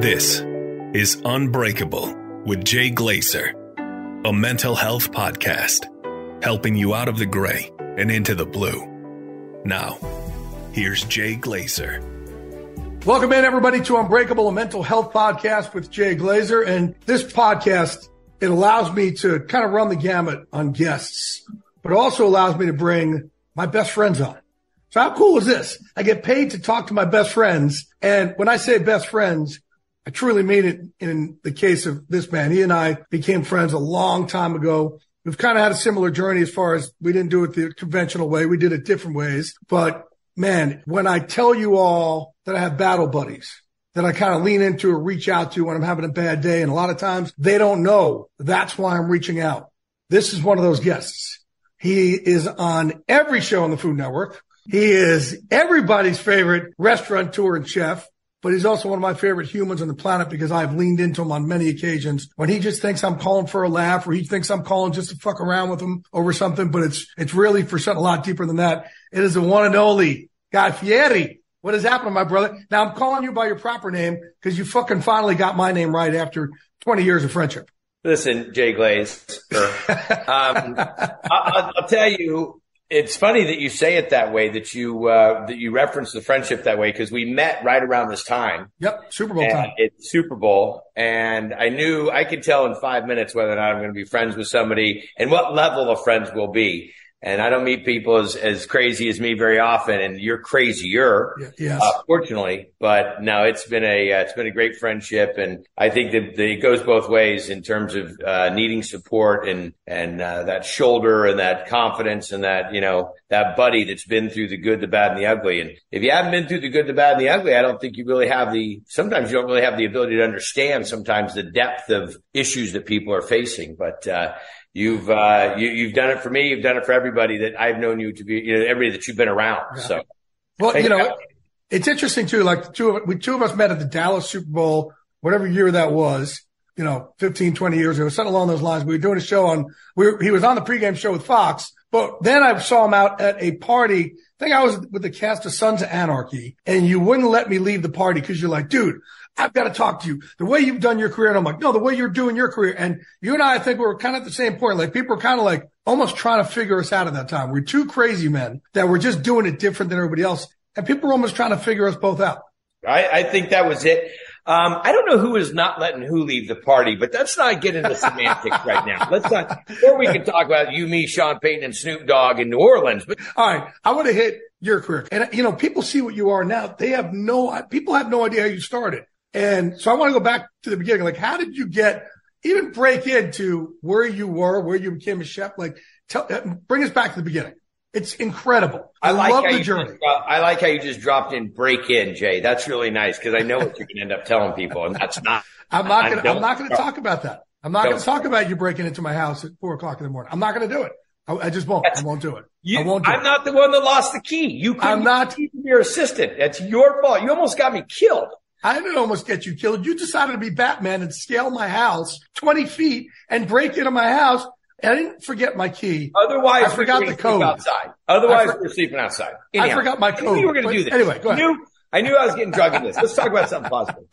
This is Unbreakable with Jay Glazer, a mental health podcast helping you out of the gray and into the blue. Now, here's Jay Glazer. Welcome in, everybody, to Unbreakable, a mental health podcast with Jay Glazer. And this podcast, it allows me to kind of run the gamut on guests, but also allows me to bring my best friends on. So how cool is this? I get paid to talk to my best friends. And when I say best friends, I truly mean it in the case of this man. He and I became friends a long time ago. We've kind of had a similar journey as far as we didn't do it the conventional way. We did it different ways. But man, when I tell you all that I have battle buddies that I kind of lean into or reach out to when I'm having a bad day, and a lot of times they don't know that's why I'm reaching out. This is one of those guests. He is on every show on the Food Network. He is everybody's favorite restaurateur and chef but he's also one of my favorite humans on the planet because I've leaned into him on many occasions when he just thinks I'm calling for a laugh or he thinks I'm calling just to fuck around with him over something, but it's, it's really for something a lot deeper than that. It is the one and only Guy Fieri. What is happening, my brother? Now I'm calling you by your proper name because you fucking finally got my name right after 20 years of friendship. Listen, Jay Glaze, um, I, will tell you, it's funny that you say it that way, that you uh, that you reference the friendship that way, because we met right around this time. Yep, Super Bowl time. It's Super Bowl, and I knew I could tell in five minutes whether or not I'm going to be friends with somebody and what level of friends will be. And I don't meet people as, as crazy as me very often, and you're crazier, yes. uh, fortunately. But no, it's been a uh, it's been a great friendship, and I think that, that it goes both ways in terms of uh, needing support and and uh, that shoulder and that confidence and that you know that buddy that's been through the good, the bad, and the ugly. And if you haven't been through the good, the bad, and the ugly, I don't think you really have the. Sometimes you don't really have the ability to understand sometimes the depth of issues that people are facing. But uh, you've uh, you, you've done it for me. You've done it for everybody that I've known you to be. You know, everybody that you've been around. Yeah. So, well, you know, it's interesting too. Like two of we two of us met at the Dallas Super Bowl, whatever year that was. You know, 15, 20 years ago, something along those lines. We were doing a show on. We were, he was on the pregame show with Fox, but then I saw him out at a party. I think I was with the cast of Sons of Anarchy, and you wouldn't let me leave the party because you're like, dude, I've got to talk to you. The way you've done your career. And I'm like, no, the way you're doing your career. And you and I, I think we were kind of at the same point. Like people were kind of like almost trying to figure us out at that time. We're two crazy men that were just doing it different than everybody else. And people were almost trying to figure us both out. I, I think that was it. Um, I don't know who is not letting who leave the party, but let's not get into semantics right now. Let's not, or we can talk about you, me, Sean Payton, and Snoop Dogg in New Orleans. But all right, I want to hit your career, and you know, people see what you are now. They have no, people have no idea how you started. And so I want to go back to the beginning. Like, how did you get even break into where you were, where you became a chef? Like, tell, uh, bring us back to the beginning. It's incredible. I, I like love the journey. Just, I like how you just dropped in break in, Jay. That's really nice because I know what you're going to end up telling people, and that's not. I'm not going. I'm not going to talk about that. I'm not going to talk about you breaking into my house at four o'clock in the morning. I'm not going to do it. I, I just won't. I won't do it. You, I won't do I'm it. not the one that lost the key. You I'm not- your assistant. That's your fault. You almost got me killed. I didn't almost get you killed. You decided to be Batman and scale my house 20 feet and break into my house. And I didn't forget my key. Otherwise, I forgot we were the code. outside. Otherwise, for- we we're sleeping outside. I forgot my code. You were going to do this. anyway, go I knew, I knew I was getting drug in this. Let's talk about something positive.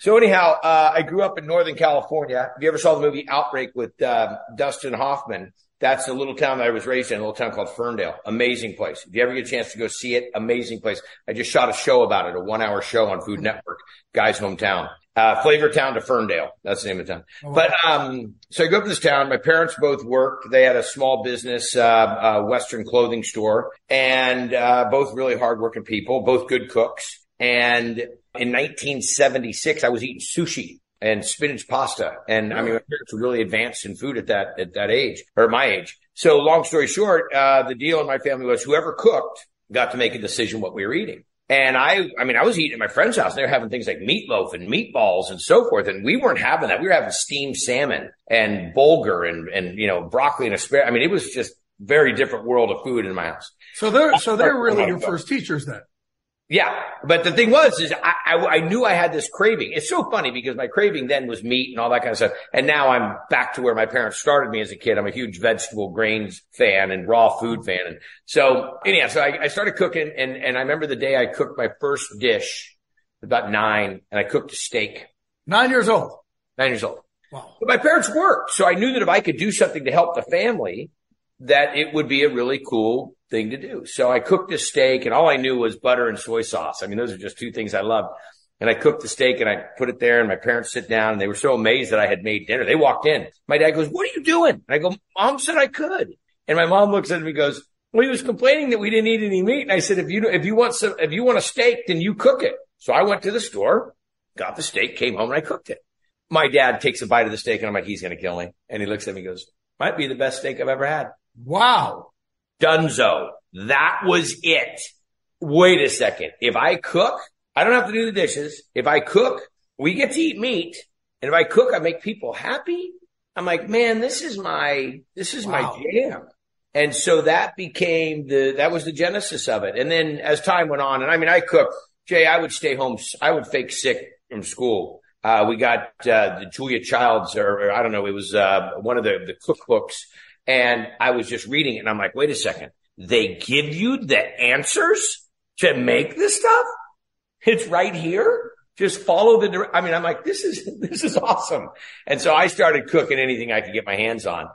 So anyhow, uh, I grew up in Northern California. If you ever saw the movie Outbreak with um, Dustin Hoffman, that's a little town that I was raised in, a little town called Ferndale. Amazing place. If you ever get a chance to go see it, amazing place. I just shot a show about it, a one hour show on Food Network, guy's hometown. Uh, Flavor Town to Ferndale. That's the name of the town. But, um, so I grew up in this town. My parents both worked. They had a small business, uh, uh, Western clothing store and, uh, both really hardworking people, both good cooks. And in 1976, I was eating sushi and spinach pasta. And I mean, my parents were really advanced in food at that, at that age or my age. So long story short, uh, the deal in my family was whoever cooked got to make a decision what we were eating. And I, I mean, I was eating at my friend's house and they were having things like meatloaf and meatballs and so forth. And we weren't having that. We were having steamed salmon and bulgur and, and, you know, broccoli and asparagus. I mean, it was just very different world of food in my house. So they're, so they're really your first teachers then. Yeah. But the thing was, is I, I, I knew I had this craving. It's so funny because my craving then was meat and all that kind of stuff. And now I'm back to where my parents started me as a kid. I'm a huge vegetable grains fan and raw food fan. And so anyhow, so I, I started cooking and, and I remember the day I cooked my first dish about nine and I cooked a steak, Nine years old. nine years old. Wow. But my parents worked. So I knew that if I could do something to help the family, that it would be a really cool thing to do. So I cooked this steak and all I knew was butter and soy sauce. I mean, those are just two things I loved. And I cooked the steak and I put it there and my parents sit down and they were so amazed that I had made dinner. They walked in. My dad goes, what are you doing? And I go, mom said I could. And my mom looks at me and goes, well, he was complaining that we didn't eat any meat. And I said, if you, if you want some, if you want a steak, then you cook it. So I went to the store, got the steak, came home and I cooked it. My dad takes a bite of the steak and I'm like, he's going to kill me. And he looks at me and goes, might be the best steak I've ever had. Wow. Dunzo. That was it. Wait a second. If I cook, I don't have to do the dishes. If I cook, we get to eat meat. And if I cook, I make people happy. I'm like, man, this is my, this is Wow. my jam. And so that became the, that was the genesis of it. And then as time went on, and I mean, I cooked, Jay, I would stay home. I would fake sick from school. Uh, we got, uh, the Julia Childs or, or I don't know, it was, uh, one of the, the cookbooks and I was just reading it and I'm like, wait a second. They give you the answers to make this stuff? It's right here. Just follow the, I mean, I'm like, this is, this is awesome. And so I started cooking anything I could get my hands on.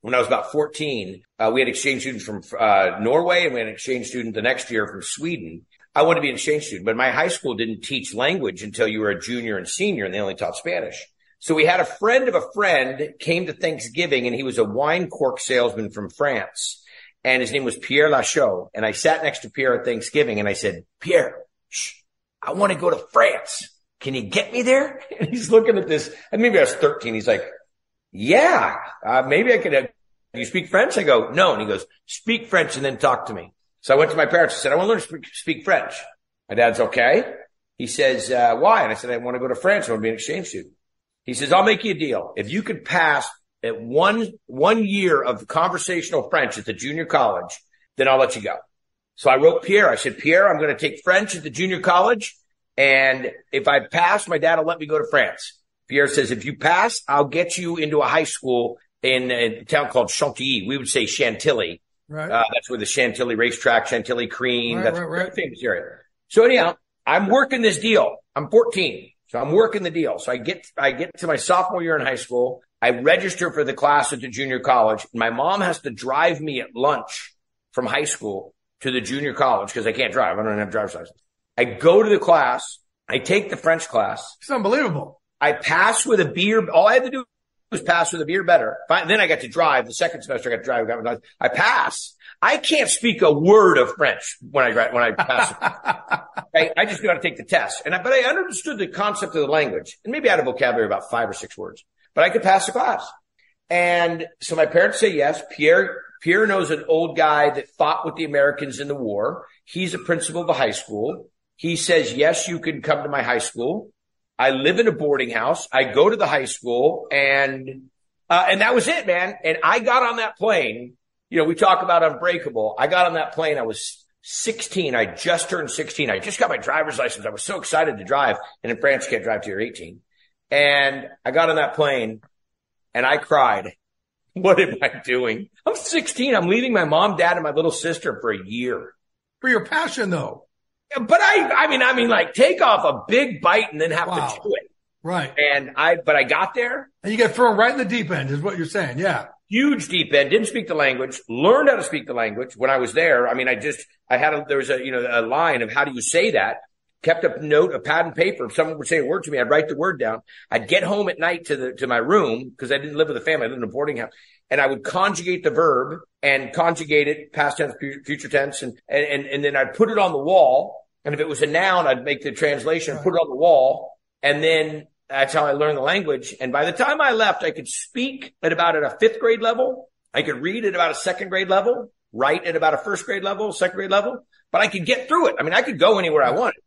When I was about 14, uh, we had exchange students from, uh, Norway and we had an exchange student the next year from Sweden. I wanted to be an exchange student, but my high school didn't teach language until you were a junior and senior and they only taught Spanish. So we had a friend of a friend came to Thanksgiving and he was a wine cork salesman from France and his name was Pierre Lachaud. And I sat next to Pierre at Thanksgiving and I said, Pierre, shh, I want to go to France. Can you get me there? And he's looking at this and maybe I was 13. He's like, yeah, uh, maybe I could do you speak French? I go, no. And he goes, speak French and then talk to me. So I went to my parents. and said, I want to learn to speak, speak French. My dad's okay. He says, uh, why? And I said, I want to go to France. I want to be an exchange student. He says, I'll make you a deal. If you could pass at one, one year of conversational French at the junior college, then I'll let you go. So I wrote Pierre. I said, Pierre, I'm going to take French at the junior college. And if I pass, my dad will let me go to France. Pierre says, if you pass, I'll get you into a high school in a town called Chantilly. We would say Chantilly. Right. Uh, that's where the Chantilly racetrack, Chantilly cream. Right, that's right, right. famous area. So anyhow, I'm working this deal. I'm 14. So I'm working the deal. So I get, I get to my sophomore year in high school. I register for the class at the junior college. My mom has to drive me at lunch from high school to the junior college because I can't drive. I don't have a driver's license. I go to the class. I take the French class. It's unbelievable. I pass with a beer. All I had to do was pass with a beer better. Then I got to drive. The second semester I got to drive. I got my license. I pass. I can't speak a word of French when I when I pass. I, I just got to take the test. And I, but I understood the concept of the language and maybe I had a vocabulary about five or six words, but I could pass the class. And so my parents say yes. Pierre, Pierre knows an old guy that fought with the Americans in the war. He's a principal of a high school. He says, yes, you can come to my high school. I live in a boarding house. I go to the high school and, uh, and that was it, man. And I got on that plane you know, we talk about unbreakable. I got on that plane. I was 16. I just turned 16. I just got my driver's license. I was so excited to drive. And in France, you can't drive till you're 18. And I got on that plane and I cried. What am I doing? I'm 16. I'm leaving my mom, dad, and my little sister for a year. For your passion though. But I, I mean, I mean, like take off a big bite and then have wow. to chew it. Right. And I, but I got there. And you get thrown right in the deep end is what you're saying. Yeah. Huge deep end. Didn't speak the language. Learned how to speak the language when I was there. I mean, I just, I had a, there was a, you know, a line of how do you say that? kept a note, a pad and paper. If someone would say a word to me, I'd write the word down. I'd get home at night to the, to my room because I didn't live with a family. I lived in a boarding house and I would conjugate the verb and conjugate it past tense, future tense. And, and, and then I'd put it on the wall. And if it was a noun, I'd make the translation, put it on the wall. And then that's how I learned the language. And by the time I left, I could speak at about at a fifth grade level. I could read at about a second grade level, write at about a first grade level, second grade level, but I could get through it. I mean, I could go anywhere I wanted.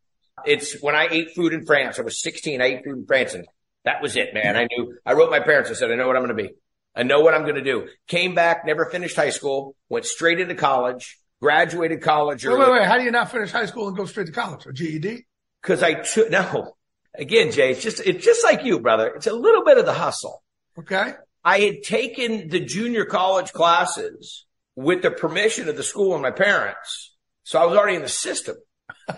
It's when I ate food in France. I was 16. I ate food in France and that was it, man. I knew, I wrote my parents. I said, I know what I'm going to be. I know what I'm going to do. Came back, never finished high school, went straight into college, graduated college. Wait, wait, wait. How do you not finish high school and go straight to college or GED? Cause I took, no, again, Jay, it's just, it's just like you, brother. It's a little bit of the hustle. Okay. I had taken the junior college classes with the permission of the school and my parents. So I was already in the system.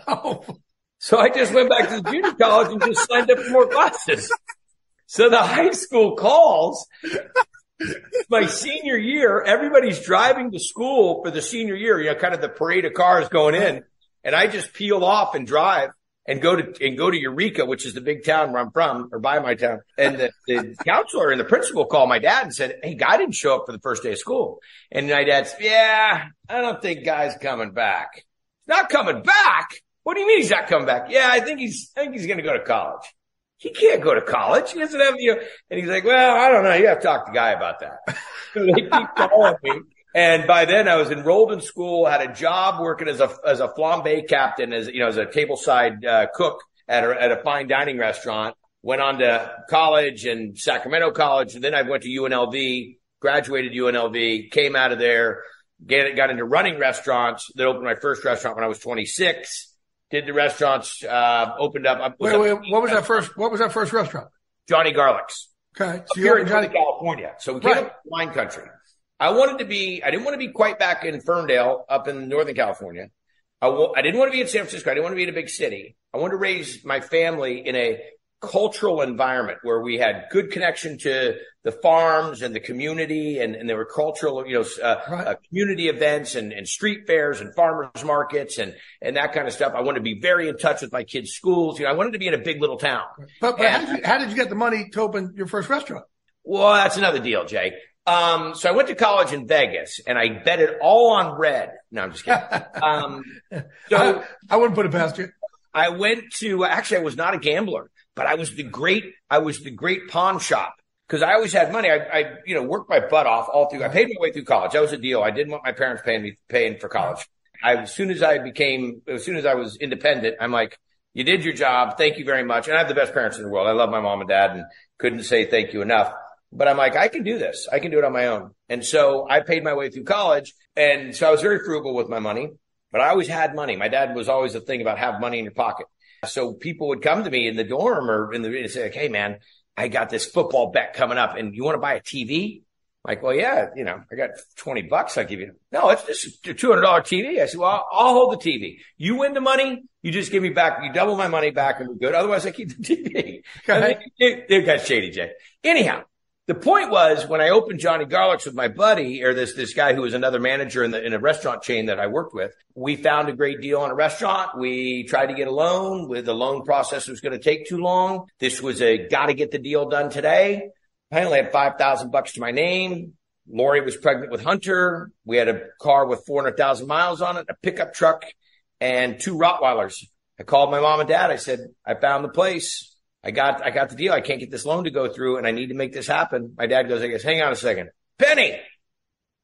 Oh. So I just went back to the junior college and just signed up for more classes. So the high school calls my senior year. Everybody's driving to school for the senior year, you know, kind of the parade of cars going in. And I just peel off and drive and go to, and go to Eureka, which is the big town where I'm from or by my town. And the, the counselor and the principal called my dad and said, Hey, guy didn't show up for the first day of school. And my dad said, yeah, I don't think guy's coming back. Not coming back. What do you mean he's not coming back? Yeah, I think he's, I think he's going to go to college. He can't go to college. He doesn't have, you and he's like, well, I don't know. You have to talk to Guy about that. so they keep calling me. And by then I was enrolled in school, had a job working as a, as a flambe captain, as, you know, as a tableside uh, cook at a, at a fine dining restaurant. Went on to college and Sacramento College. And then I went to UNLV, graduated UNLV, came out of there, get, got into running restaurants that opened my first restaurant when I was 26 did the restaurants, uh, opened up. Wait, wait, what was that first, what was that first restaurant? Johnny Garlic's. Okay. So here in Johnny, California. So we came right. up wine country. I wanted to be, I didn't want to be quite back in Ferndale up in Northern California. I w- I didn't want to be in San Francisco. I didn't want to be in a big city. I wanted to raise my family in a cultural environment where we had good connection to the farms and the community and, and there were cultural, you know, uh, right. uh, community events and, and street fairs and farmers markets and, and that kind of stuff. I wanted to be very in touch with my kids' schools. You know, I wanted to be in a big little town. But, but and, how, did you, how did you get the money to open your first restaurant? Well, that's another deal, Jay. Um, so I went to college in Vegas and I bet it all on red. No, I'm just kidding. Um, so I, I wouldn't put it past you. I went to, actually, I was not a gambler but I was the great, I was the great pawn shop because I always had money. I, I, you know, worked my butt off all through. I paid my way through college. That was a deal. I didn't want my parents paying me, paying for college. I, as soon as I became, as soon as I was independent, I'm like, you did your job. Thank you very much. And I have the best parents in the world. I love my mom and dad and couldn't say thank you enough. But I'm like, I can do this. I can do it on my own. And so I paid my way through college. And so I was very frugal with my money, but I always had money. My dad was always the thing about have money in your pocket. So people would come to me in the dorm or in the and say like, "Hey, man, I got this football bet coming up, and you want to buy a TV?" I'm like, well, yeah, you know, I got 20 bucks. I'll give you. No, it's just a $200 TV. I said, well, I'll, hold the TV. You win the money. You just give me back. You double my money back and we're good. Otherwise I keep the TV. It, it got shady, Jay. Anyhow, the point was when I opened Johnny Garlic's with my buddy or this, this guy who was another manager in the, in a restaurant chain that I worked with, we found a great deal on a restaurant. We tried to get a loan with the loan process was going to take too long. This was a got to get the deal done today. I only had 5,000 bucks to my name. Lori was pregnant with Hunter. We had a car with 400,000 miles on it, a pickup truck and two Rottweilers. I called my mom and dad. I said, I found the place. I got, I got the deal. I can't get this loan to go through and I need to make this happen. My dad goes, I guess, hang on a second. Penny,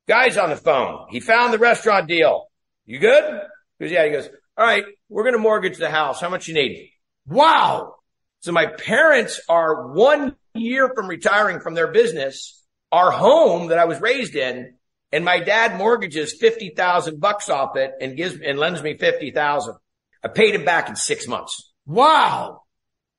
guy's on the phone. He found the restaurant deal. You good? He goes, yeah. He goes, all right, we're going to mortgage the house. How much you need? Wow. So my parents are one year from retiring from their business, our home that I was raised in, and my dad mortgages 50,000 bucks off it and gives and lends me 50,000. I paid him back in six months. Wow.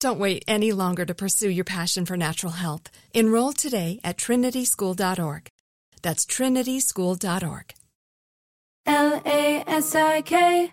Don't wait any longer to pursue your passion for natural health. Enroll today at trinityschool.org. That's trinityschool.org. L A S I K,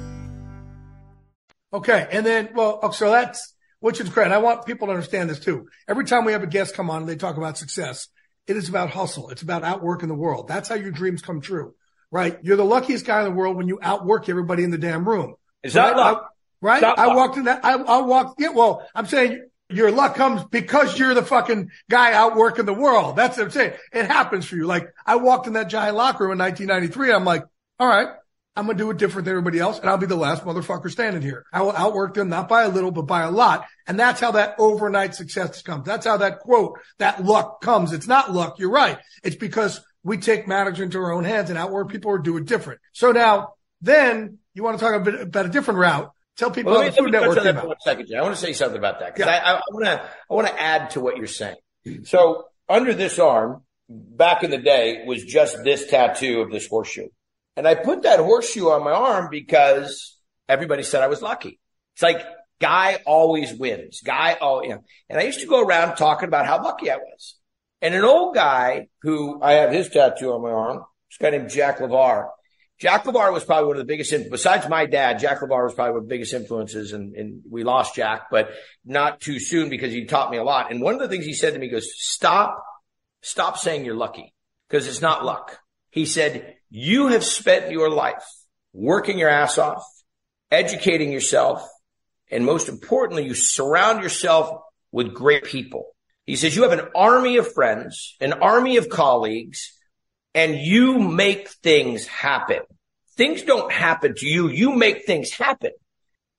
Okay. And then, well, so that's, which is great. I want people to understand this too. Every time we have a guest come on and they talk about success, it is about hustle. It's about outworking the world. That's how your dreams come true, right? You're the luckiest guy in the world when you outwork everybody in the damn room. Is that right? luck? I, right? Not I luck. walked in that. I, I walked. Yeah. Well, I'm saying your luck comes because you're the fucking guy outworking the world. That's what I'm saying. It happens for you. Like I walked in that giant locker room in 1993. I'm like, all right, I'm going to do it different than everybody else. And I'll be the last motherfucker standing here. I will outwork them, not by a little, but by a lot. And that's how that overnight success comes. That's how that quote, that luck comes. It's not luck. You're right. It's because we take matters into our own hands and outwork people or do it different. So now then you want to talk a bit about a different route. Tell people Well, how let the me, Food me Network on came for out. one second, Jay. I want to say something about that because Yeah. I, I want to I want to add to what you're saying. So under this arm, back in the day, was just this tattoo of this horseshoe, and I put that horseshoe on my arm because everybody said I was lucky. It's like guy always wins. Guy, oh, you know. And I used to go around talking about how lucky I was. And an old guy who I have his tattoo on my arm, this guy named Jack LeVar. Jack LeVar was probably one of the biggest, besides my dad, Jack LeVar was probably one of the biggest influences and, and we lost Jack, but not too soon because he taught me a lot. And one of the things he said to me goes, stop, stop saying you're lucky because it's not luck. He said, you have spent your life working your ass off, educating yourself, and most importantly, you surround yourself with great people. He says you have an army of friends, an army of colleagues, and you make things happen. Things don't happen to you. You make things happen.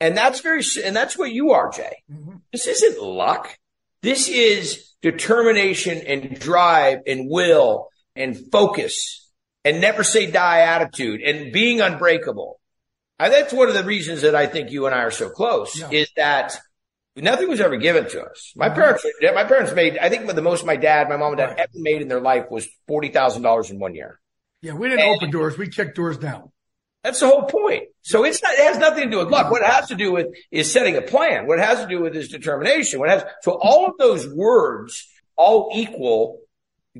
And that's very, and that's what you are, Jay. Mm-hmm. This isn't luck. This is determination and drive and will and focus and never say die attitude and being unbreakable. And that's one of the reasons that I think you and I are so close Yeah. is that nothing was ever given to us. My mm-hmm. parents, my parents made, I think the most my dad, my mom and dad Right. ever made in their life was $40,000 in one year. Yeah. We didn't open doors. We kicked doors down. That's the whole point. So it's not, it has nothing to do with luck. What it has to do with is setting a plan. What it has to do with is determination. What it has, so all of those words all equal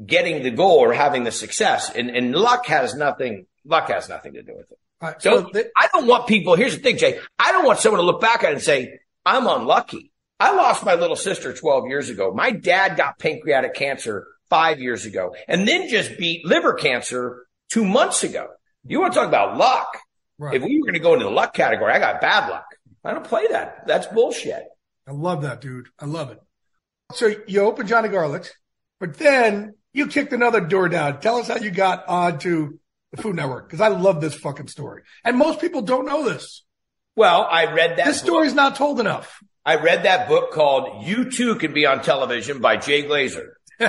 getting the goal or having the success and, and luck has nothing, luck has nothing to do with it. Right. So So they, I don't want people, here's the thing, Jay. I don't want someone to look back at it and say, I'm unlucky. I lost my little sister 12 years ago. My dad got pancreatic cancer five years ago and then just beat liver cancer two months ago. You want to talk about luck? right. If we were going to go into the luck category, I got bad luck. I don't play that. That's bullshit. I love that, dude. I love it. So you open Johnny Garlic's, but then you kicked another door down. Tell us how you got onto the Food Network because I love this fucking story, and most people don't know this. Well, I read that. This story's not told enough. I read that book called "You Too Can Be on Television" by Jay Glazer.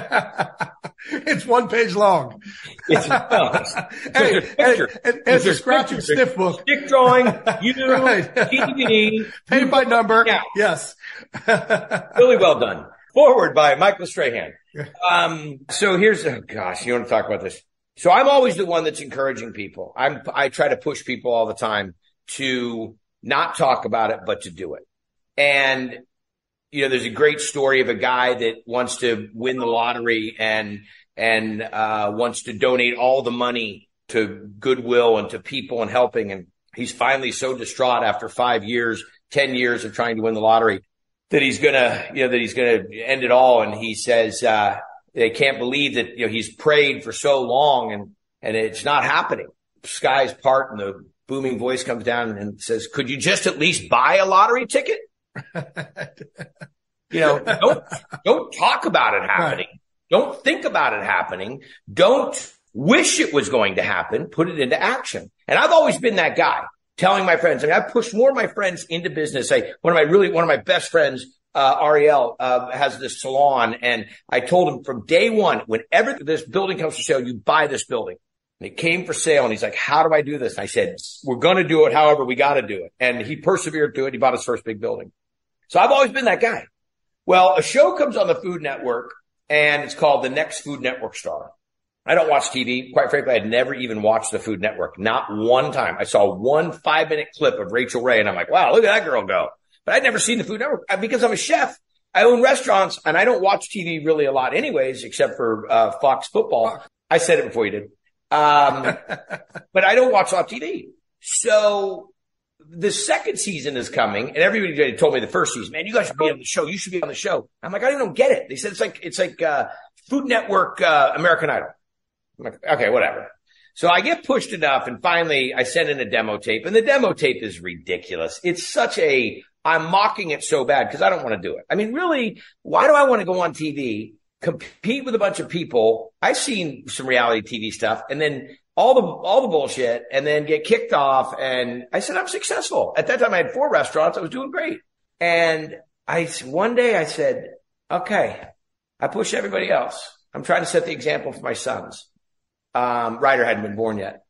it's one page long. It's, well, hey, and, and, and it's a scratch and sniff book. Stick drawing, you, right. DVD. Paid by number. Yeah. Yes. really well done. Forward by Michael Strahan. Um, so here's, oh gosh, you want to talk about this? So I'm always the one that's encouraging people. I'm, I try to push people all the time to not talk about it, but to do it. And you know, there's a great story of a guy that wants to win the lottery and and uh, wants to donate all the money to goodwill and to people and helping. And he's finally so distraught after five years, ten years of trying to win the lottery that he's gonna, you know, that he's gonna end it all. And he says uh, they can't believe that you know he's prayed for so long and and it's not happening. Skies part and the booming voice comes down and says, "Could you just at least buy a lottery ticket?" you know, don't, don't talk about it happening. Right. Don't think about it happening. Don't wish it was going to happen. Put it into action. And I've always been that guy telling my friends. I mean, I've pushed more of my friends into business. I, one of my really, one of my best friends, uh, Ariel, uh, has this salon and I told him from day one, whenever this building comes for sale, you buy this building. And it came for sale and he's like, how do I do this? And I said, we're going to do it. However, we got to do it. And he persevered to it. He bought his first big building. So I've always been that guy. Well, a show comes on the Food Network and it's called The Next Food Network Star. I don't watch TV. Quite frankly, I'd never even watched the Food Network. Not one time. I saw one five minute clip of Rachael Ray and I'm like, wow, look at that girl go. But I'd never seen the Food Network uh, because I'm a chef. I own restaurants and I don't watch TV really a lot anyways, except for uh, Fox football. I said it before you did. Um, but I don't watch a lot of TV. So the second season is coming, and everybody told me the first season, man, you guys should be on the show. You should be on the show. I'm like, I don't get it. They said it's like it's like uh, Food Network uh, American Idol. I'm like, okay, whatever. So I get pushed enough, and finally I send in a demo tape, and the demo tape is ridiculous. It's such a I'm mocking it so bad because I don't want to do it. I mean, really, why do I want to go on TV, compete with a bunch of people? I've seen some reality TV stuff, and then all the all the bullshit and then get kicked off. And I said I'm successful. At that time, I had four restaurants. I was doing great. And I one day I said, okay, I push everybody else. I'm trying to set the example for my sons. Um, Ryder hadn't been born yet.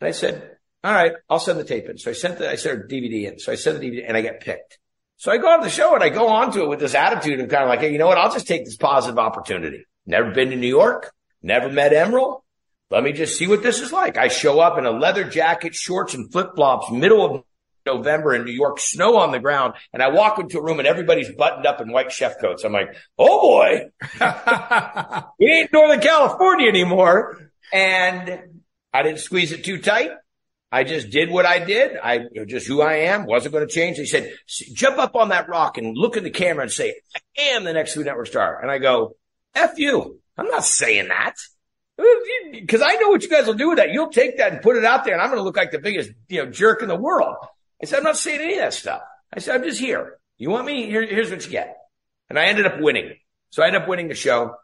And I said, all right, I'll send the tape in. So I sent the, I sent DVD in. So I sent the DVD and I get picked. So I go on the show and I go on to it with this attitude of kind of like, hey, you know what? I'll just take this positive opportunity. Never been to New York. Never met Emeril. Let me just see what this is like. I show up in a leather jacket, shorts and flip flops, middle of November in New York, snow on the ground, and I walk into a room and everybody's buttoned up in white chef coats. I'm like, oh boy, we ain't Northern California anymore. And I didn't squeeze it too tight. I just did what I did. I just who I am wasn't going to change. They said, jump up on that rock and look in the camera and say, I am the next Food Network star. And I go, F you. I'm not saying that. Because I know what you guys will do with that. You'll take that and put it out there, and I'm going to look like the biggest, you know, jerk in the world. I said, I'm not saying any of that stuff. I said, I'm just here. You want me? Here, here's what you get. And I ended up winning. So I ended up winning the show,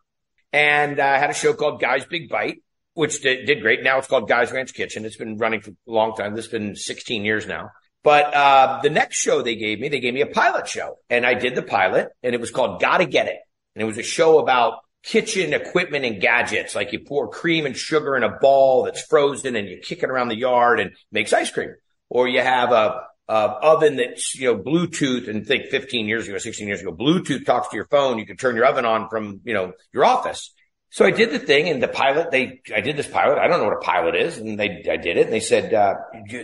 and uh, I had a show called Guys Big Bite, which did, did great. Now it's called Guys Ranch Kitchen. It's been running for a long time. This has been 16 years now. But uh, the next show they gave me, they gave me a pilot show, and I did the pilot, and it was called Gotta Get It, and it was a show about kitchen equipment and gadgets. Like you pour cream and sugar in a ball that's frozen and you kick it around the yard and makes ice cream. Or you have a, a oven that's, you know, Bluetooth and think 15 years ago, 16 years ago, Bluetooth talks to your phone. You can turn your oven on from, you know, your office. So I did the thing and the pilot, they, I did this pilot. I don't know what a pilot is. And they, I did it and they said, uh,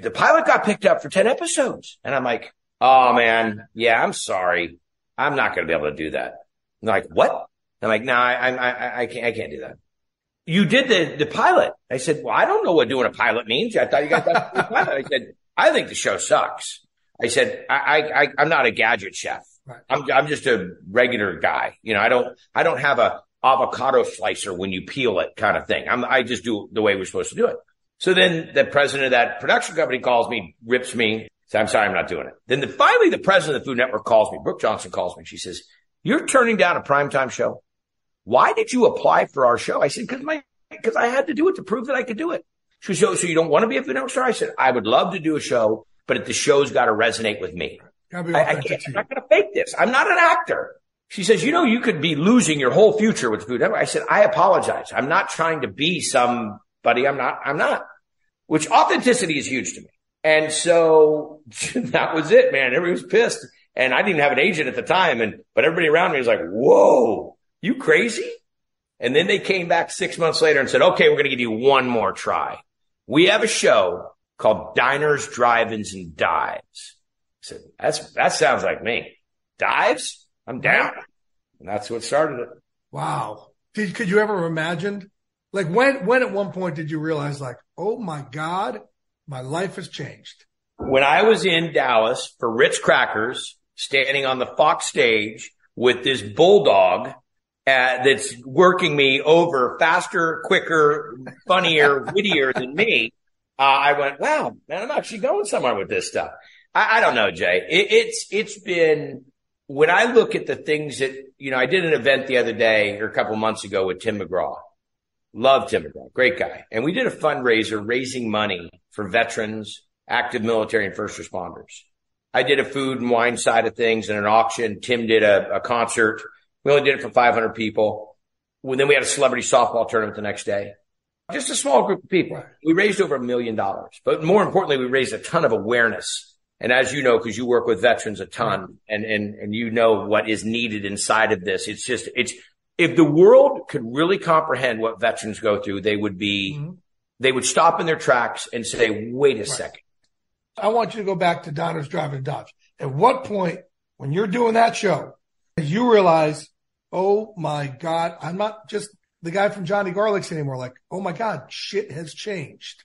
the pilot got picked up for 10 episodes. And I'm like, Oh man. Yeah, I'm sorry. I'm not going to be able to do that. And they're like, what? I'm like, no, nah, I, I, I can't, I can't do that. You did the, the pilot. I said, well, I don't know what doing a pilot means. I thought you got that pilot. I said, I think the show sucks. I said, I, I, I'm not a gadget chef. Right. I'm, I'm just a regular guy. You know, I don't, I don't have a avocado slicer when you peel it kind of thing. I'm, I just do the way we're supposed to do it. So then the president of that production company calls me, rips me. Says, I'm sorry, I'm not doing it. Then the, finally the president of the Food Network calls me. Brooke Johnson calls me. She says, you're turning down a primetime show. why did you apply for our show? I said, cause my, cause I had to do it to prove that I could do it. She said, so, so you don't want to be a Food Network star? I said, I would love to do a show, but the show's got to resonate with me. I, I can't, I'm not going to fake this. I'm not an actor. She says, you know, you could be losing your whole future with food. I said, I apologize. I'm not trying to be somebody. I'm not, I'm not, which authenticity is huge to me. And so that was it, man. Everybody was pissed. And I didn't have an agent at the time. And, but everybody around me was like, whoa, you crazy? And then they came back six months later and said, okay, we're going to give you one more try. We have a show called Diners, Drive-Ins and Dives. I said, that's, that sounds like me. Dives? I'm down. And that's what started it. Wow. Did, could you ever imagine? Like when, when at one point did you realize like, oh my God, my life has changed. When I was in Dallas for Ritz Crackers, standing on the Fox stage with this bulldog uh, that's working me over faster, quicker, funnier, wittier than me. Uh, I went, wow, man, I'm actually going somewhere with this stuff. I, I don't know, Jay. It, it's, it's been, when I look at the things that, you know, I did an event the other day or a couple months ago with Tim McGraw. Love Tim McGraw. Great guy. And we did a fundraiser raising money for veterans, active military and first responders. I did a food and wine side of things and an auction. Tim did a, a concert. We only did it for 500 people. Well, then we had a celebrity softball tournament the next day. Just a small group of people. We raised over a million dollars, but more importantly, we raised a ton of awareness and as you know, because you work with veterans a ton and, and, and you know what is needed inside of this. It's just, it's, if the world could really comprehend what veterans go through, they would be, mm-hmm. they would stop in their tracks and say, wait a right. second. I want you to go back to Diners Drive-In Dives. At what point, when you're doing that show, you realize, oh my God, I'm not just the guy from Johnny Garlic's anymore. Like, oh my God, shit has changed.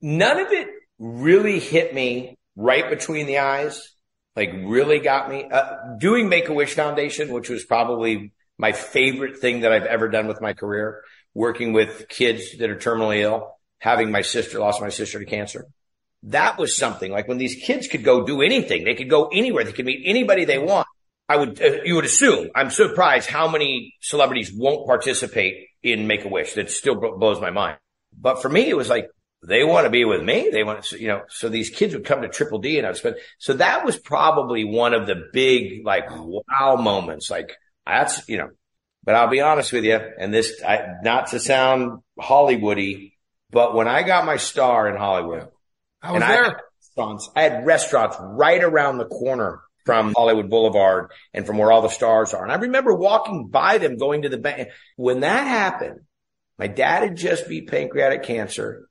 none of it really hit me right between the eyes, like really got me. Uh, doing Make a Wish Foundation, which was probably my favorite thing that I've ever done with my career, working with kids that are terminally ill, having my sister lost my sister to cancer. That was something like when these kids could go do anything, they could go anywhere, they could meet anybody they want. I would, uh, you would assume, I'm surprised how many celebrities won't participate in Make a Wish. That still blows my mind. But for me, it was like, they want to be with me. They want to, you know, so these kids would come to Triple D and I'd spend, so that was probably one of the big, like, wow moments. Like, that's, you know, but I'll be honest with you, and this, I, not to sound Hollywoody, but when I got my star in Hollywood, I was there. I had, restaurants, I had restaurants right around the corner from Hollywood Boulevard and from where all the stars are. And I remember walking by them going to the bank. When that happened, my dad had just beat pancreatic cancer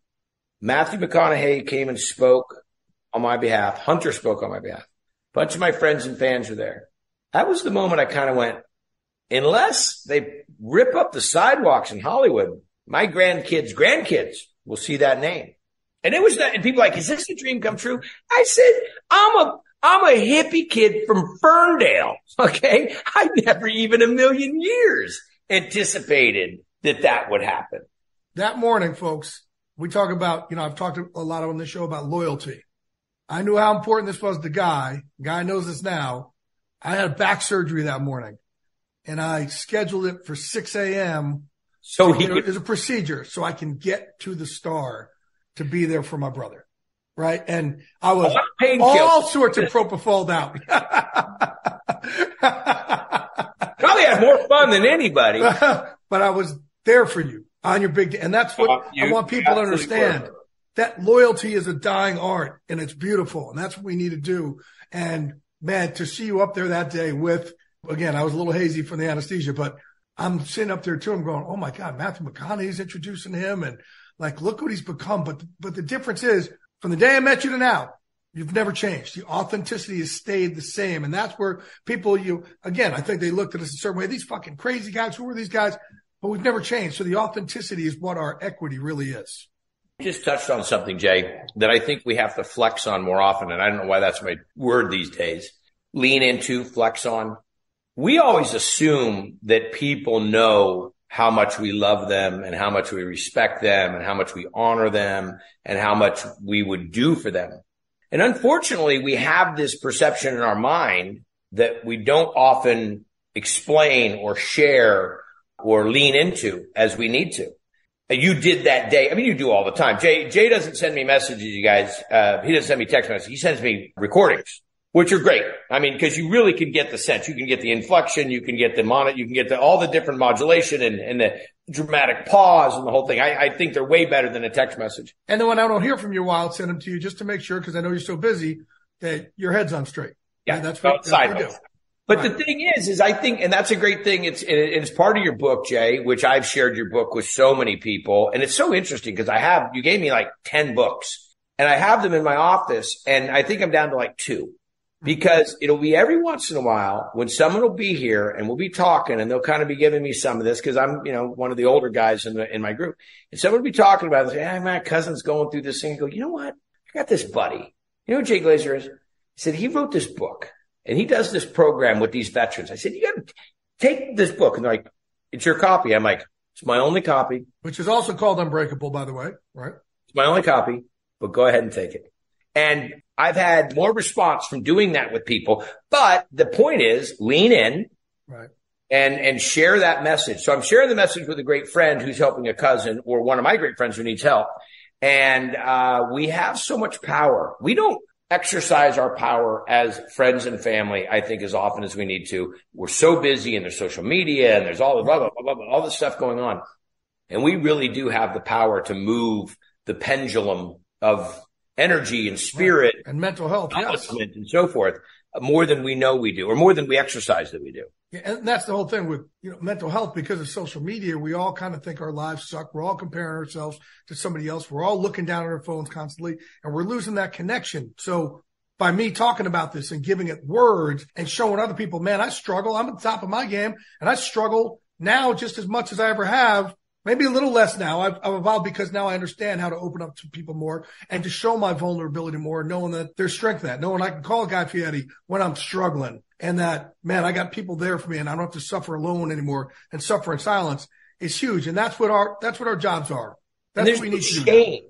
Matthew McConaughey came and spoke on my behalf. Hunter spoke on my behalf. A bunch of my friends and fans were there. That was the moment I kind of went, unless they rip up the sidewalks in Hollywood, my grandkids, grandkids will see that name. And it was that, and people like, is this a dream come true? I said, I'm a, I'm a hippie kid from Ferndale. Okay. I never even a million years anticipated that that would happen. That morning, folks, we talk about, you know, I've talked a lot on this show about loyalty. I knew how important this was to Guy. Guy knows this now. I had back surgery that morning and I scheduled it for 6 a.m. So he could- a procedure so I can get to the star to be there for my brother. Right. And I was oh, all sorts of propofol out. Probably had more fun than anybody. but I was there for you on your big day. And that's what Uh, I want people to understand. were. That loyalty is a dying art and it's beautiful. And that's what we need to do. And man, to see you up there that day with, again, I was a little hazy from the anesthesia, but I'm sitting up there too. I'm going, Oh my God, Matthew McConaughey's introducing him and like, look what he's become. But, but the difference is from the day I met you to now, You've never changed. The authenticity has stayed the same. And that's where people, you, again, I think they looked at us a certain way. These fucking crazy guys, who are these guys? But we've never changed. So the authenticity is what our equity really is. Just touched on something, Jay, that I think we have to flex on more often. And I don't know why that's my word these days. Lean into, flex on. We always assume that people know how much we love them and how much we respect them and how much we honor them and how much we would do for them. And unfortunately, we have this perception in our mind that we don't often explain or share or lean into as we need to. And you did that day. I mean, you do all the time. Jay, Jay doesn't send me messages, you guys. Uh, he doesn't send me text messages. He sends me recordings, which are great. I mean, cause you really can get the sense. You can get the inflection. You can get the mono, you can get the, all the different modulation and, and the dramatic pause and the whole thing. I, I think they're way better than a text message. And then when I don't hear from you a while, I'll send them to you just to make sure, because I know you're so busy that your head's on straight. Yeah, And that's what, that's what we do. But the thing is, is I think, and that's a great thing. It's, it's part of your book, Jay, which I've shared your book with so many people. And it's so interesting because I have, you gave me like 10 books and I have them in my office and I think I'm down to like two mm-hmm. because it'll be every once in a while when someone will be here and we'll be talking and they'll kind of be giving me some of this because I'm, you know, one of the older guys in the, in my group and someone will be talking about it. Say, hey, my cousin's going through this thing. I go, you know what? I got this buddy. You know who Jay Glazer is? He said, he wrote this book and he does this program with these veterans. I said, you got to take this book. And they're like, it's your copy. I'm like, it's my only copy. Which is also called Unbreakable, by the way, right? It's my only copy, but go ahead and take it. And I've had more response from doing that with people. But the point is lean in Right. and, and share that message. So I'm sharing the message with a great friend who's helping a cousin or one of my great friends who needs help. And, uh, we have so much power. We don't exercise our power as friends and family, I think, as often as we need to. We're so busy and there's social media and there's all the blah, blah, blah, blah, blah, all this stuff going on. And we really do have the power to move the pendulum of energy and spirit And mental health, yes. and so forth more than we know we do or more than we exercise that we do. Yeah, and that's the whole thing with you know mental health because of social media. We all kind of think our lives suck. We're all comparing ourselves to somebody else. We're all looking down at our phones constantly, and we're losing that connection. So by me talking about this and giving it words and showing other people, man, I struggle. I'm at the top of my game, and I struggle now just as much as I ever have. Maybe a little less now. I've, I've evolved because now I understand how to open up to people more and to show my vulnerability more, knowing that there's strength in that, knowing I can call a Guy Fieri when I'm struggling and that, man, I got people there for me and I don't have to suffer alone anymore and suffer in silence is huge. And that's what our, that's what our jobs are. That's what we need to do. shame.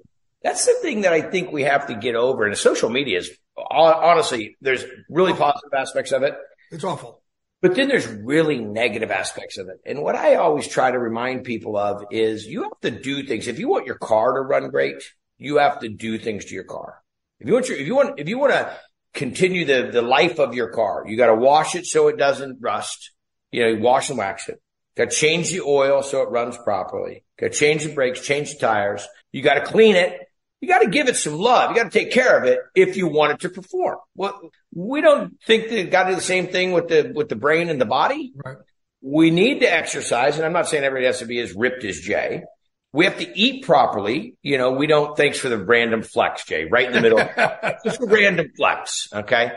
That's the thing that I think we have to get over. And social media is honestly, there's really oh. positive aspects of it. It's awful. But then there's really negative aspects of it. And what I always try to remind people of is you have to do things. If you want your car to run great, you have to do things to your car. If you want your, if you want, if you want to continue the, the life of your car, you got to wash it so it doesn't rust. You know, you wash and wax it. Got to change the oil so it runs properly. Got to change the brakes, change the tires. You got to clean it. You got to give it some love. You got to take care of it if you want it to perform. Well, we don't think that got to do the same thing with the, with the brain and the body. Right. We need to exercise. And I'm not saying everybody has to be as ripped as Jay, We have to eat properly. You know, we don't, thanks for the random flex, Jay, right in the middle. Just a random flex. Okay.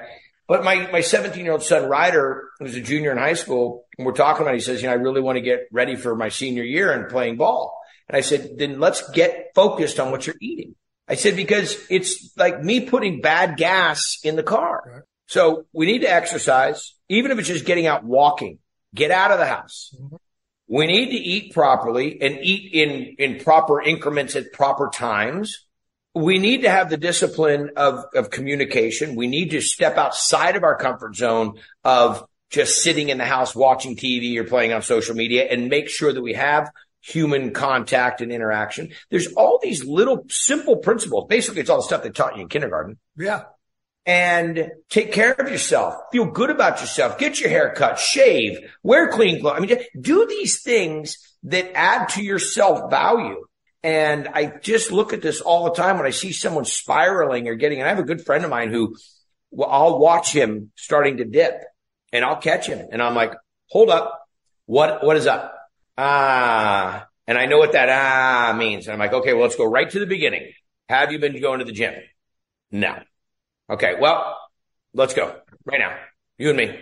But my, my 17 year old son, Ryder, who's a junior in high school, and we're talking about, it, he says, you know, I really want to get ready for my senior year and playing ball. And I said, then let's get focused on what you're eating. I said, because it's like me putting bad gas in the car. Right. So we need to exercise, even if it's just getting out walking, get out of the house. Mm-hmm. We need to eat properly and eat in, in proper increments at proper times. We need to have the discipline of, of communication. We need to step outside of our comfort zone of just sitting in the house watching TV or playing on social media and make sure that we have human contact and interaction. There's all these little simple principles. Basically, it's all the stuff they taught you in kindergarten. Yeah. And take care of yourself. Feel good about yourself. Get your hair cut, shave, wear clean clothes. I mean, do these things that add to your self value. And I just look at this all the time when I see someone spiraling or getting, and I have a good friend of mine who well, I'll watch him starting to dip and I'll catch him and I'm like, hold up. What, what is up? Ah, and I know what that ah means. And I'm like, okay, well, let's go right to the beginning. Have you been going to the gym? No. Okay. Well, let's go right now. You and me.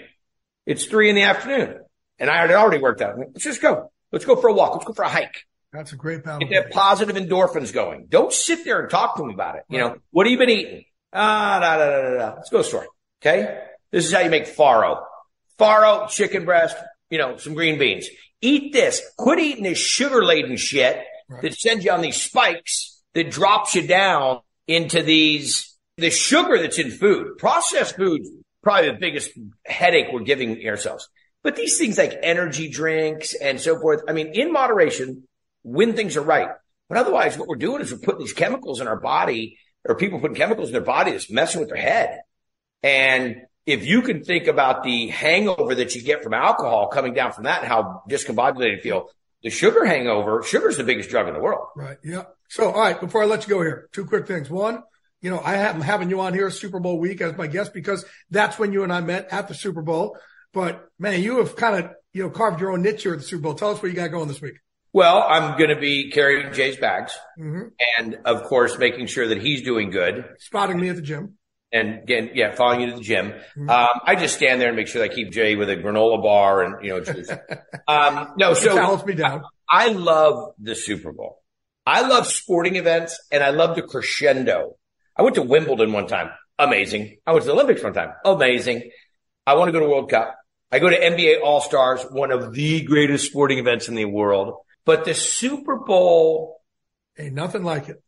It's three in the afternoon and I had already worked out. Let's just go. Let's go for a walk. Let's go for a hike. That's a great balance. Get that positive endorphins going. Don't sit there and talk to them about it. You know, what have you been eating? Ah, da, da, da, da, da. Let's go to the store. Okay. This is how you make farro. Farro, chicken breast, you know, some green beans. Eat this. Quit eating this sugar laden shit right. that sends you on these spikes that drops you down into these, the sugar that's in food. Processed food, probably the biggest headache we're giving ourselves. But these things like energy drinks and so forth, I mean, in moderation, when things are right. But otherwise, what we're doing is we're putting these chemicals in our body or people putting chemicals in their body that's messing with their head. And if you can think about the hangover that you get from alcohol coming down from that and how discombobulated you feel, the sugar hangover, sugar is the biggest drug in the world. Right. Yeah. So, all right. Before I let you go here, two quick things. One, you know, I am having you on here Super Bowl week as my guest because that's when you and I met at the Super Bowl. But man, you have kind of, you know, carved your own niche here at the Super Bowl. Tell us what you got going this week. Well, I'm going to be carrying Jay's bags mm-hmm. and of course making sure that he's doing good. Spotting me at the gym and again, yeah, following you to the gym. Mm-hmm. Um, I just stand there and make sure I keep Jay with a granola bar and, you know, juice. um, no, so calms me down. I, I love the Super Bowl. I love sporting events and I love the crescendo. I went to Wimbledon one time. Amazing. I went to the Olympics one time. Amazing. I want to go to World Cup. I go to NBA All Stars, one of the greatest sporting events in the world. But the Super Bowl. Ain't nothing like it.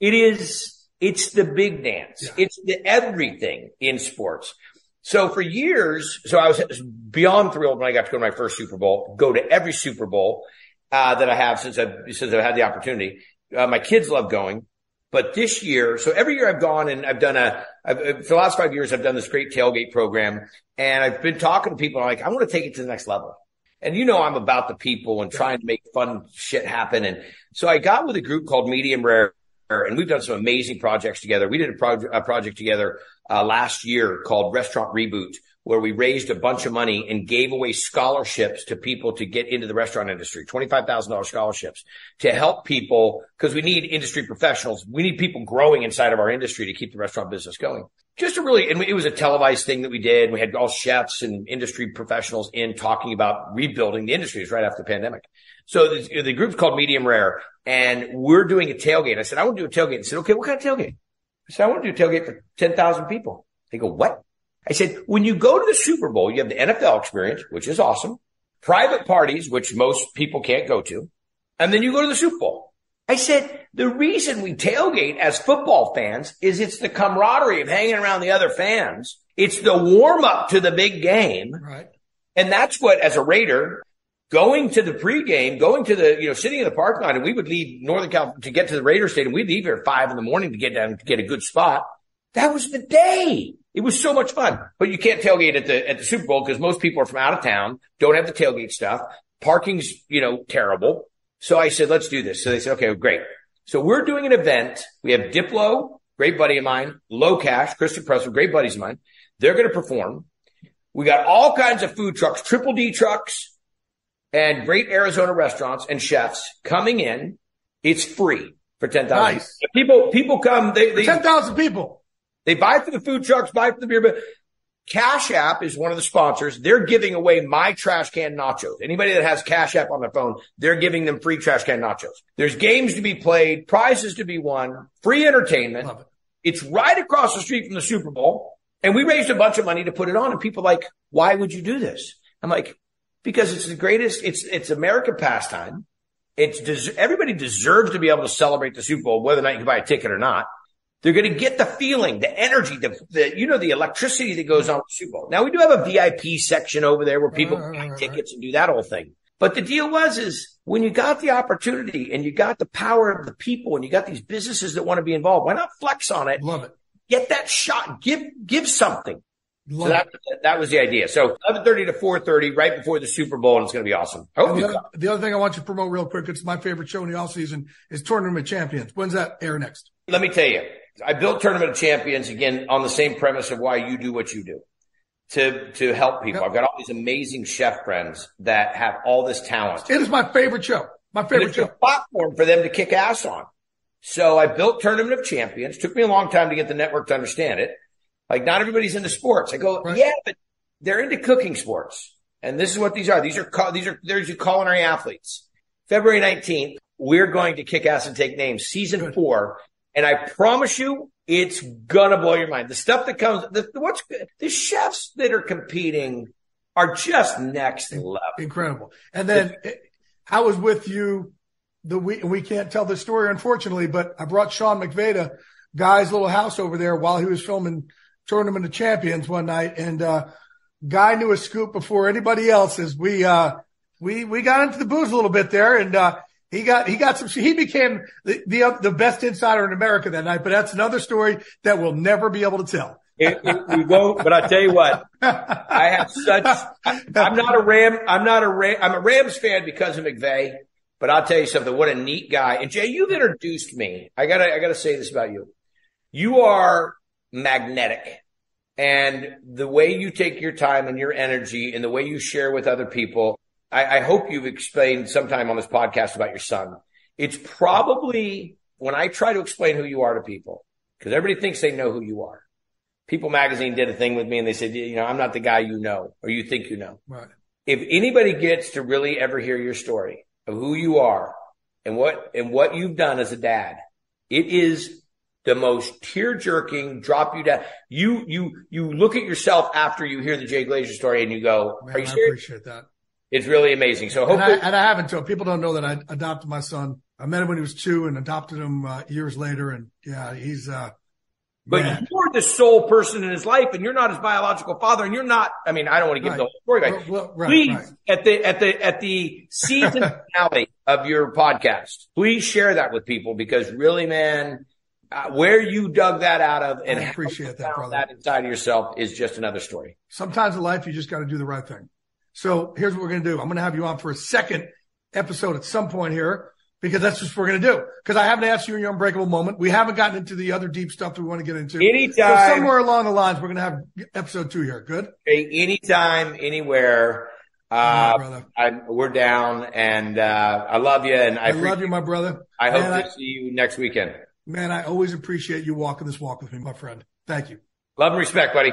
It is it's the big dance. Yeah. It's the everything in sports. So for years, so I was beyond thrilled when I got to go to my first Super Bowl, go to every Super Bowl, uh, that I have since I've, since I've had the opportunity. Uh, my kids love going, but this year, so every year I've gone and I've done a, I've, uh, for the last five years, I've done this great tailgate program and I've been talking to people. I'm like, I want to take it to the next level. And you know, I'm about the people and trying to make fun shit happen. And so I got with a group called Medium Rare and we've done some amazing projects together. We did a, a project together uh, last year called Restaurant Reboot, where we raised a bunch of money and gave away scholarships to people to get into the restaurant industry, $25,000 scholarships to help people because we need industry professionals. We need people growing inside of our industry to keep the restaurant business going. Just to really, and it was a televised thing that we did. We had all chefs and industry professionals in talking about rebuilding the industries right after the pandemic. So the, the group's called Medium Rare and we're doing a tailgate. I said, I want to do a tailgate. I said, okay, what kind of tailgate? I said, I want to do a tailgate for 10,000 people. They go, what? I said, when you go to the Super Bowl, you have the NFL experience, which is awesome, private parties, which most people can't go to, and then you go to the Super Bowl. I said, the reason we tailgate as football fans is it's the camaraderie of hanging around the other fans. It's the warm up to the big game. Right. And that's what, as a Raider, going to the pregame, going to the, you know, sitting in the parking lot, and we would leave Northern California to get to the Raiders Stadium. We'd leave here at five in the morning to get down to get a good spot. That was the day. It was so much fun. But you can't tailgate at the at the Super Bowl because most people are from out of town, don't have the tailgate stuff. Parking's, you know, terrible. So I said, let's do this. So they said, okay, great. So we're doing an event. We have Diplo, great buddy of mine, LoCash, Christian Presley, great buddies of mine. They're going to perform. We got all kinds of food trucks, triple D trucks, and great Arizona restaurants and chefs coming in It's free for 10,000. Nice. People, people come, they, they, 10,000 people. they buy for the food trucks, buy for the beer, but Cash App is one of the sponsors. They're giving away my trash can nachos. Anybody that has Cash App on their phone, they're giving them free trash can nachos. There's games to be played, prizes to be won, free entertainment. Love it. It's right across the street from the Super Bowl. And we raised a bunch of money to put it on. And people are like, why would you do this? I'm like, because it's the greatest, it's, it's American pastime. It's, des- everybody deserves to be able to celebrate the Super Bowl, whether or not you can buy a ticket or not. They're going to get the feeling, the energy, the, the, you know, the electricity that goes on with Super Bowl. Now we do have a VIP section over there where people buy tickets and do that whole thing. But the deal was, is when you got the opportunity and you got the power of the people and you got these businesses that want to be involved, why not flex on it? Love it. Get that shot, give, give something. So that, it. that was the idea. So 1130 to 430 right before the Super Bowl and it's going to be awesome. I hope the, other, the other thing I want you to promote real quick, it's my favorite show in the off season is Tournament of Champions. When's that air next? Let me tell you, I built Tournament of Champions again on the same premise of why you do what you do to, to help people. Yep. I've got all these amazing chef friends that have all this talent. It is my favorite show. My favorite it's a show. platform for them to kick ass on. So I built Tournament of Champions. Took me a long time to get the network to understand it. Like not everybody's into sports. I go, Right. yeah, but they're into cooking sports. And this is what these are. These are, these are, there's your culinary athletes. February 19th, we're going to kick ass and take names, season four. And I promise you, it's gonna blow your mind. The stuff that comes, the, what's good, the chefs that are competing are just next level. Incredible. And then I was with you the week, and we can't tell the story, unfortunately, but I brought Sean McVay to Guy's little house over there while he was filming Tournament of Champions one night. And, uh, Guy knew a scoop before anybody else as we, uh, we, we got into the booze a little bit there and, uh, he got, he got some, he became the, the, the best insider in America that night, but that's another story that we'll never be able to tell. It, it, we won't, but I tell you what, I have such, I'm not a Ram, I'm not a Ram, I'm a Rams fan because of McVay, but I'll tell you something, what a neat guy. And Jay, you've introduced me. I gotta, I gotta say this about you. You are magnetic and the way you take your time and your energy and the way you share with other people. I, I hope you've explained sometime on this podcast about your son. It's probably when I try to explain who you are to people, because everybody thinks they know who you are. People magazine did a thing with me and they said, you know, I'm not the guy you know or you think you know. Right. If anybody gets to really ever hear your story of who you are and what, and what you've done as a dad, it is the most tear jerking, drop you down. You, you, you look at yourself after you hear the Jay Glazer story and you go, Man, are you I serious? appreciate that. It's really amazing. So And I, and I haven't told people don't know that I adopted my son. I met him when he was two and adopted him uh, years later. And yeah, he's, uh, But man. you're the sole person in his life, and you're not his biological father, and you're not. I mean, I don't want to give Right. the whole story back. Well, well, right, please, right. at the at the at the season finale of your podcast, please share that with people because really, man, uh, where you dug that out of and I appreciate that, brother. that inside of yourself is just another story. sometimes in life, you just got to do the right thing. So here's what we're going to do. I'm going to have you on for a second episode at some point here because that's just what we're going to do. Because I haven't asked you in your unbreakable moment. We haven't gotten into the other deep stuff that we want to get into. Anytime. So somewhere along the lines, we're going to have episode two here. Good. Okay, anytime, anywhere. Uh, brother. I'm, we're down, and uh, I love you, and I, I love you, my brother. I hope man, to see you next weekend. man, I always appreciate you walking this walk with me, my friend. Thank you. Love and respect, buddy.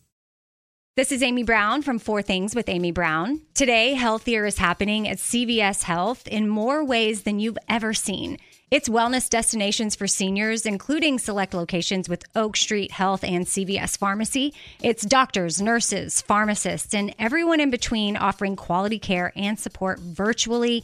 This is Amy Brown from Four Things with Amy Brown. Today, Healthier is happening at CVS Health in more ways than you've ever seen. It's wellness destinations for seniors, including select locations with Oak Street Health and CVS Pharmacy. It's doctors, nurses, pharmacists, and everyone in between offering quality care and support virtually